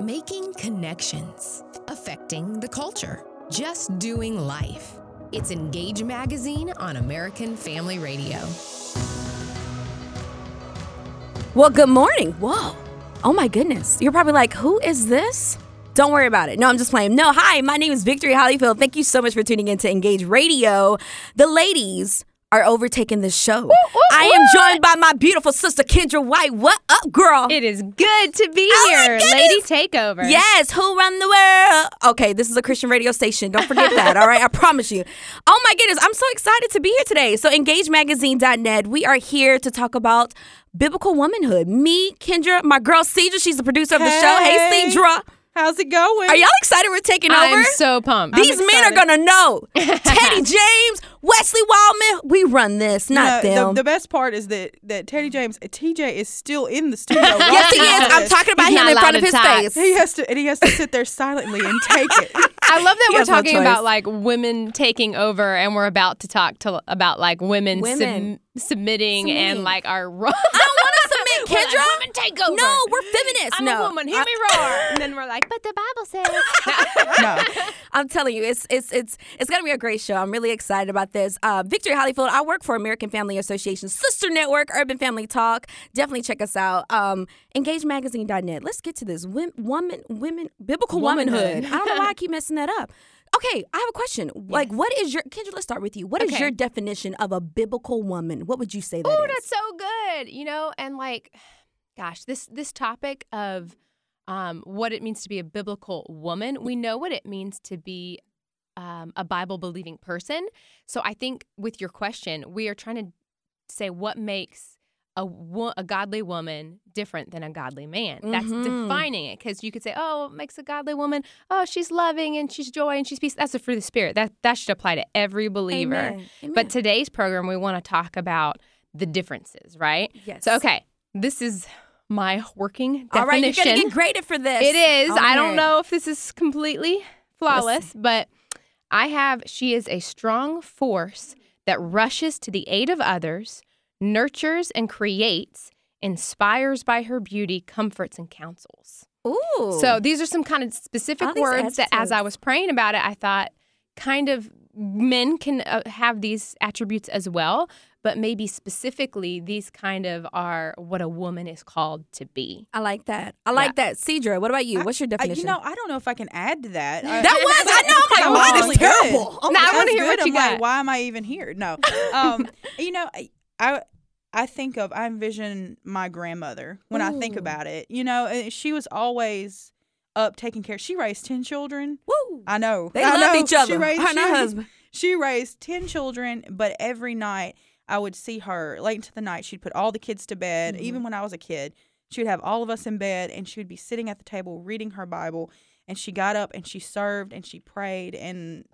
Making connections, affecting the culture, just doing life. It's Engage Magazine on American Family Radio. Well, good morning. Whoa. Oh my goodness. You're probably like, who is this? Don't worry about it. No, I'm just playing. No, hi, my name is Victory Hollyfield. Thank you so much for tuning in to Engage Radio. The ladies are overtaking the show. I am joined by my beautiful sister Kendra White. What up, girl? It is good to be Oh here. Lady Takeover. Yes, who run the world? Okay, this is a Christian radio station. Don't forget that, all right? I promise you. Oh my goodness, I'm so excited to be here today. So, engagemagazine.net, we are here to talk about biblical womanhood. Me, Kendra, my girl Cedra, she's the producer of the show. Hey, Hey. Cedra. How's it going? Are y'all excited we're taking over? I'm so pumped. These I'm men are excited. gonna know. Teddy James, Wesley Wildman, we run this, not No, them. The, the best part is that that Teddy James, TJ, is still in the studio. yes, he is. I'm talking about He's him not in front allowed of to his talk. face. He has to, and he has to sit there silently and take it. I love that He we're has no talking choice. about like women taking over, and we're about to talk to about like women, Women. sub- submitting, Submitting. and like our. Ro- I don't want to submit, We're like, women take over. No, we're feminists. I'm no. a woman. Hear me roar. And then we're like, but the Bible says. No, I'm telling you, it's it's it's it's gonna be a great show. I'm really excited about this. Uh, Victory Hollyfield. I work for American Family Association Sister Network, Urban Family Talk. Definitely check us out. Um, EngageMagazine.net. Let's get to this. Wom- woman, women, biblical womanhood. Womanhood. I don't know why I keep messing that up. Okay, I have a question. Like, what is your Kendra? Let's start with you. What is Okay. your definition of a biblical woman? What would you say that is? Oh, that's so good. You know, and like, gosh, this this topic of um, what it means to be a biblical woman, we know what it means to be um, a Bible believing person. So I think with your question, we are trying to say what makes a wo- a godly woman different than a godly man. That's Mhm. defining it because you could say, oh, what makes a godly woman? Oh, she's loving and she's joy and she's peace. That's the fruit of the spirit. That that should apply to every believer. Amen. Amen. But today's program, we want to talk about the differences, right? yes. So, okay, this is my working All right, definition. you're gonna get graded for this. It is. I don't know if this is completely flawless, but I have she is a strong force that rushes to the aid of others, nurtures and creates, inspires by her beauty, comforts and counsels. Ooh. So these are some kind of specific All words that as I was praying about it, I thought kind of men can uh, have these attributes as well, but maybe specifically these kind of are what a woman is called to be. I like that. I like that. Cedra, what about you? What's your I- definition? you know, I don't know if I can add to that. That was- I know, I'm like, mine is terrible. Oh my Now I wanna That's hear what you I'm like, got. why am I even here? No, um, you know, I, I think of I envision my grandmother when I think about it. You know, she was always up taking care. She raised ten children. Woo. I know They I loved know. each other. She raised, Her and she her husband. She raised 10 children, but every night I would see her late into the night. She'd put all the kids to bed. Mm-hmm. Even when I was a kid, she would have all of us in bed and she would be sitting at the table reading her Bible. And she got up and she served and she prayed. And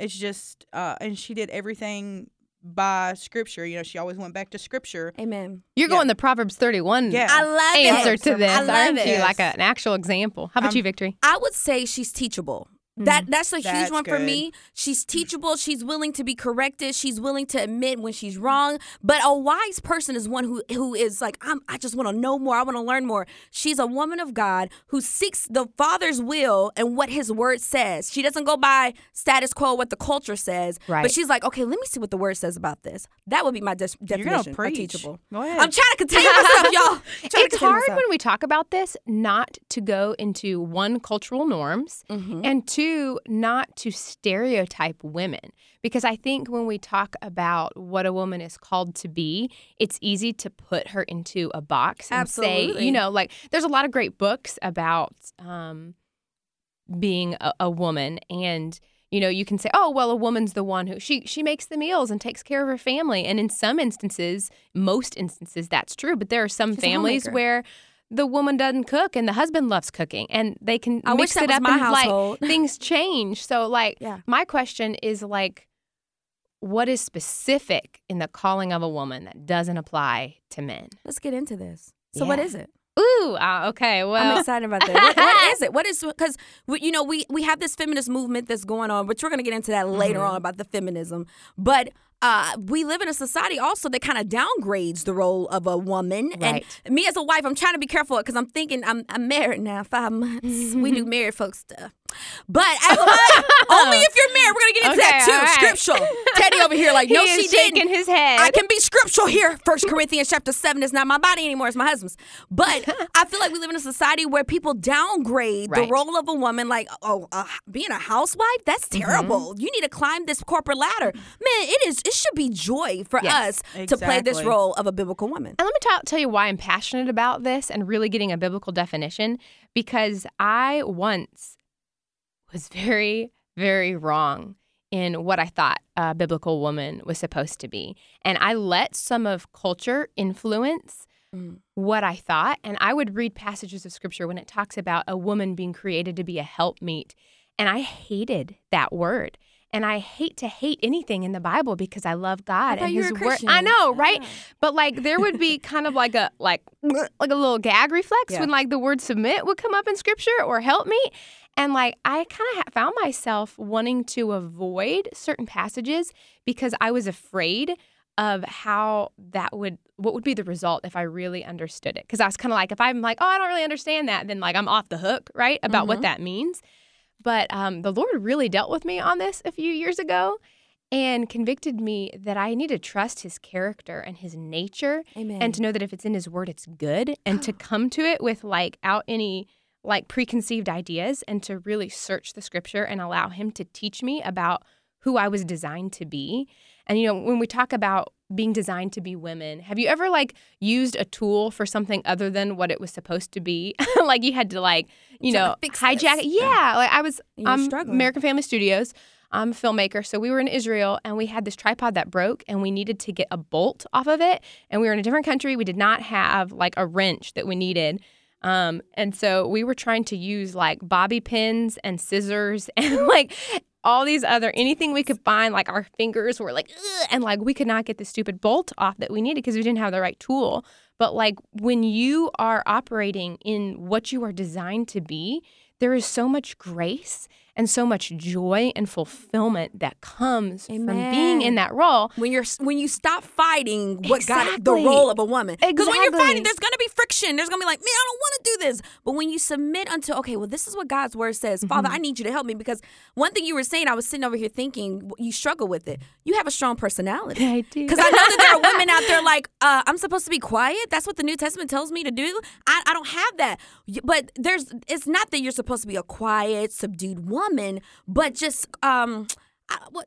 it's just, uh, and she did everything by scripture. You know, she always went back to scripture. Amen. You're Yeah. going the Proverbs 31 Yeah. I love answer it. to this, I love aren't it. you? Like a- an actual example. How about Um, you, Victory? I would say she's teachable. That that's a huge That's one for me. She's teachable. She's willing to be corrected. She's willing to admit when she's wrong. But a wise person is one who who is like, I'm, I just want to know more. I want to learn more. She's a woman of God who seeks the Father's will and what His Word says. She doesn't go by status quo what the culture says. Right. But she's like, okay, let me see what the Word says about this. That would be my You're definition of teachable. Go ahead. I'm trying to contain myself, y'all. It's hard myself. when we talk about this not to go into one cultural norms Mm-hmm. and two not to stereotype women because I think when we talk about what a woman is called to be, it's easy to put her into a box and say, you know, like there's a lot of great books about um, being a, a woman and you know you can say oh well a woman's the one who she she makes the meals and takes care of her family and in some instances most instances that's true but there are some She's families where the woman doesn't cook and the husband loves cooking and they can I mix it up my and household. like things change so like Yeah. my question is like what is specific in the calling of a woman that doesn't apply to men Let's get into this. So what Yeah. is it? Ooh, uh, okay. Well, I'm excited about that. What, what is it? What is because you know we we have this feminist movement that's going on, which we're going to get into that later Mm-hmm. on about the feminism. But uh, we live in a society also that kind of downgrades the role of a woman. Right. And me as a wife, I'm trying to be careful because I'm thinking I'm I'm married now, five months. we do married folks stuff. But as a wife, only if you're married. We're gonna get into Okay, that too. right. Scriptural. Teddy over here, like, no, he she didn't. his head. I can be scriptural here. First Corinthians chapter seven is not my body anymore; it's my husband's. But I feel like we live in a society where people downgrade Right. the role of a woman. Like, oh, uh, being a housewife, that's Mm-hmm. terrible. You need to climb this corporate ladder, man. It is. It should be joy for Yes, us to play this role of a biblical woman. And let me tell tell you why I'm passionate about this and really getting a biblical definition because I once was very, very wrong in what I thought a biblical woman was supposed to be. And I let some of culture influence Mm. what I thought. And I would read passages of scripture when it talks about a woman being created to be a helpmeet. And I hated that word. And I hate to hate anything in the Bible because I love God thought and His word. I know, right? But like there would be kind of like a like like a little gag reflex Yeah. when like the word submit would come up in scripture or helpmeet. And like I kind of ha- found myself wanting to avoid certain passages because I was afraid of how that would what would be the result if I really understood it. Because I was kind of like, if I'm like, oh, I don't really understand that, then like I'm off the hook, right, about what that means. But um, the Lord really dealt with me on this a few years ago and convicted me that I need to trust his character and his nature Amen. and to know that if it's in his word, it's good and to come to it with like out any like preconceived ideas and to really search the scripture and allow him to teach me about who I was designed to be. And you know, when we talk about being designed to be women, have you ever like used a tool for something other than what it was supposed to be? like you had to like, you know, hijack this. it. Yeah, like I was I'm struggling. American Family Studios. I'm a filmmaker. So we were in Israel and we had this tripod that broke and we needed to get a bolt off of it. And we were in a different country. We did not have like a wrench that we needed. Um, and so we were trying to use like bobby pins and scissors and like all these other anything we could find. Like our fingers were like, and like we could not get the stupid bolt off that we needed because we didn't have the right tool. But like when you are operating in what you are designed to be, there is so much grace and so much joy and fulfillment that comes from being in that role. when you're when you stop fighting what God the role of a woman. Because when you're fighting there's gonna be friction. There's gonna be like man I don't want to do this. But when you submit unto okay well this is what God's word says. Mm-hmm. Father I need you to help me. Because one thing you were saying I was sitting over here thinking you struggle with it. You have a strong personality. I do. because I know that there are women out there like uh, I'm supposed to be quiet? That's what the New Testament tells me to do? I, I don't have that. But there's it's not that you're supposed to be a quiet subdued woman but just um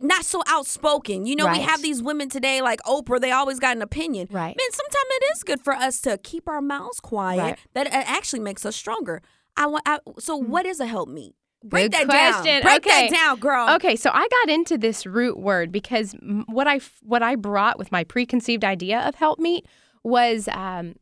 not so outspoken. You know, we have these women today like Oprah, they always got an opinion. Right. Man, sometimes it is good for us to keep our mouths quiet. Right. That it actually makes us stronger. I want I, so what is a helpmeet? Break Good that down. Break Okay. that down, girl. Okay, so I got into this root word because what I what I brought with my preconceived idea of help meet was um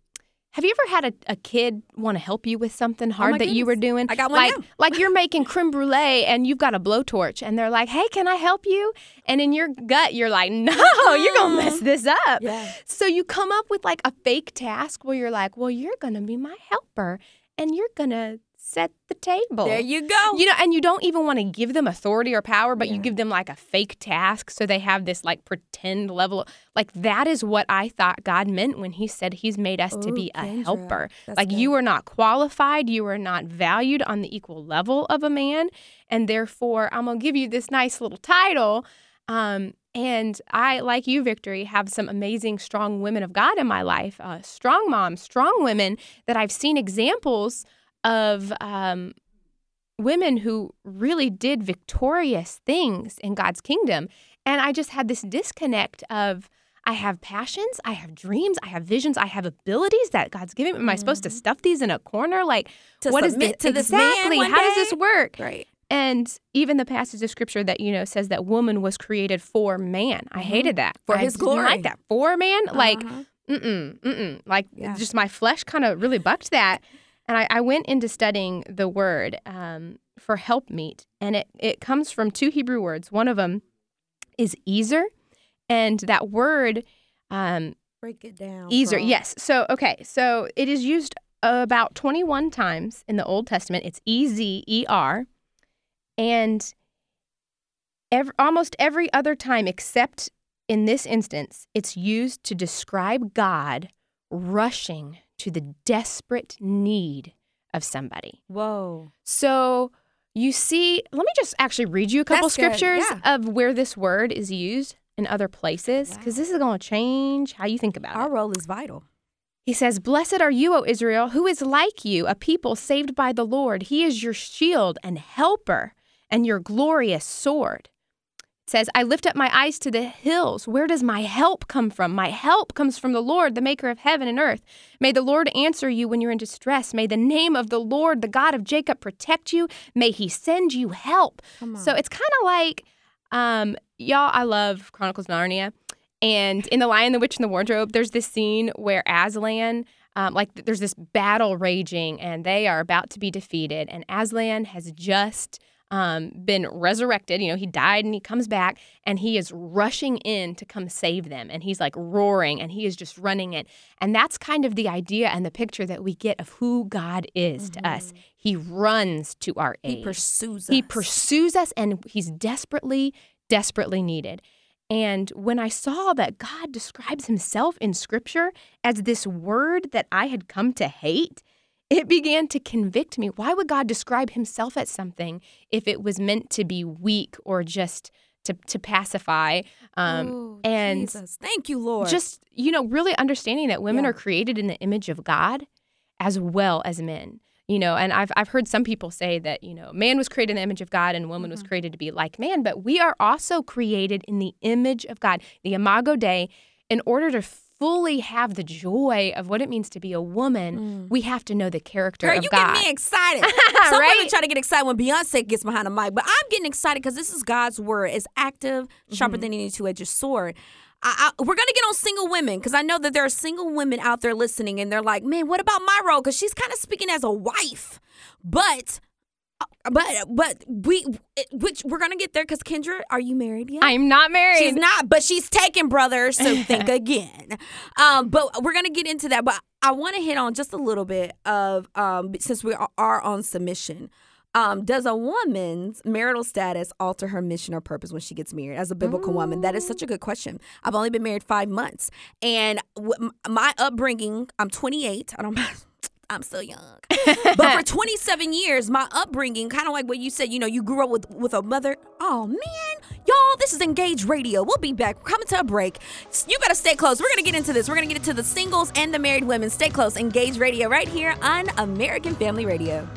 have you ever had a, a kid want to help you with something oh hard Oh that you were doing? I got one like now. like you're making creme brulee and you've got a blowtorch and they're like, "Hey, can I help you?" And in your gut, you're like, "No, you're gonna mess this up." Yeah. So you come up with like a fake task where you're like, "Well, you're gonna be my helper and you're gonna set the table." There you go. You know, and you don't even want to give them authority or power, but you give them like a fake task so they have this like pretend level. Like that is what I thought God meant when He said He's made us to Ooh, be a helper. that's Like good. you are not qualified, you are not valued on the equal level of a man, and therefore I'm gonna give you this nice little title. Um, and I, like you, Victory, have some amazing, strong women of God in my life, uh, strong moms, strong women that I've seen examples of um, women who really did victorious things in God's kingdom. And I just had this disconnect of I have passions, I have dreams, I have visions, I have abilities that God's given me. Am I supposed to stuff these in a corner? Like, To what is submit this? to this man exactly? How does this work? Right. And even the passage of scripture that you know says that woman was created for man. I hated that Mm-hmm. For I his glory. Like that for man, like Uh-huh. mm-mm, mm-mm. Like Yeah. just my flesh kind of really bucked that. And I, I went into studying the word um, for helpmeet, and it, it comes from two Hebrew words. One of them is ezer, and that word um, Break it down. ezer, girl. yes. So okay, so it is used about 21 times in the Old Testament. It's E Z E R. And ev- almost every other time, except in this instance, it's used to describe God rushing to the desperate need of somebody. Whoa. So you see, let me just actually read you a couple That's scriptures yeah. of where this word is used in other places, because this is going to change how you think about Our it. Our role is vital. He says, Blessed are you, O Israel, who is like you, a people saved by the Lord. He is your shield and helper and your glorious sword. It says, I lift up my eyes to the hills. Where does my help come from? My help comes from the Lord, the maker of heaven and earth. May the Lord answer you when you're in distress. May the name of the Lord, the God of Jacob, protect you. May he send you help. So it's kind of like, um, y'all, I love Chronicles of Narnia. And in The Lion, the Witch, and the Wardrobe, there's this scene where Aslan, um, like, there's this battle raging and they are about to be defeated. And Aslan has just um, been resurrected. You know, he died and he comes back and he is rushing in to come save them. And he's like roaring and he is just running it. And that's kind of the idea and the picture that we get of who God is to us. He runs to our aid. He pursues He pursues us and he's desperately, desperately needed. And when I saw that God describes himself in scripture as this word that I had come to hate, it began to convict me. Why would God describe himself as something if it was meant to be weak or just to, to pacify? Um, Ooh, and Jesus. Thank you, Lord. just, you know, really understanding that women Yeah. are created in the image of God as well as men. You know, and I've I've heard some people say that, you know, man was created in the image of God and woman was Mm-hmm. created to be like man, but we are also created in the image of God, the imago Dei, in order to fully have the joy of what it means to be a woman, we have to know the character Girl, of you God. get me excited. Some Right? women try to get excited when Beyonce gets behind the mic, but I'm getting excited because this is God's word. It's active, Mm-hmm. sharper than any two-edged sword. I, I, we're gonna get on single women because I know that there are single women out there listening, and they're like, "Man, what about my role?" Because she's kind of speaking as a wife, but. But but we which we're gonna get there because Kendra, are you married yet? I'm not married. She's not, but she's taken, brother. So think again. Um, but we're gonna get into that. But I want to hit on just a little bit of um, since we are- on submission. Um, does a woman's marital status alter her mission or purpose when she gets married as a biblical woman? That is such a good question. I've only been married five months, and w- my upbringing. I'm 28. I don't. I'm still young, but for 27 years, my upbringing, kind of like what you said, you know, you grew up with with a mother. Oh man, y'all, this is Engage Radio. We'll be back. We're coming to a break. You better stay close. We're gonna get into this. We're gonna get into the singles and the married women. Stay close. Engage Radio right here on American Family Radio.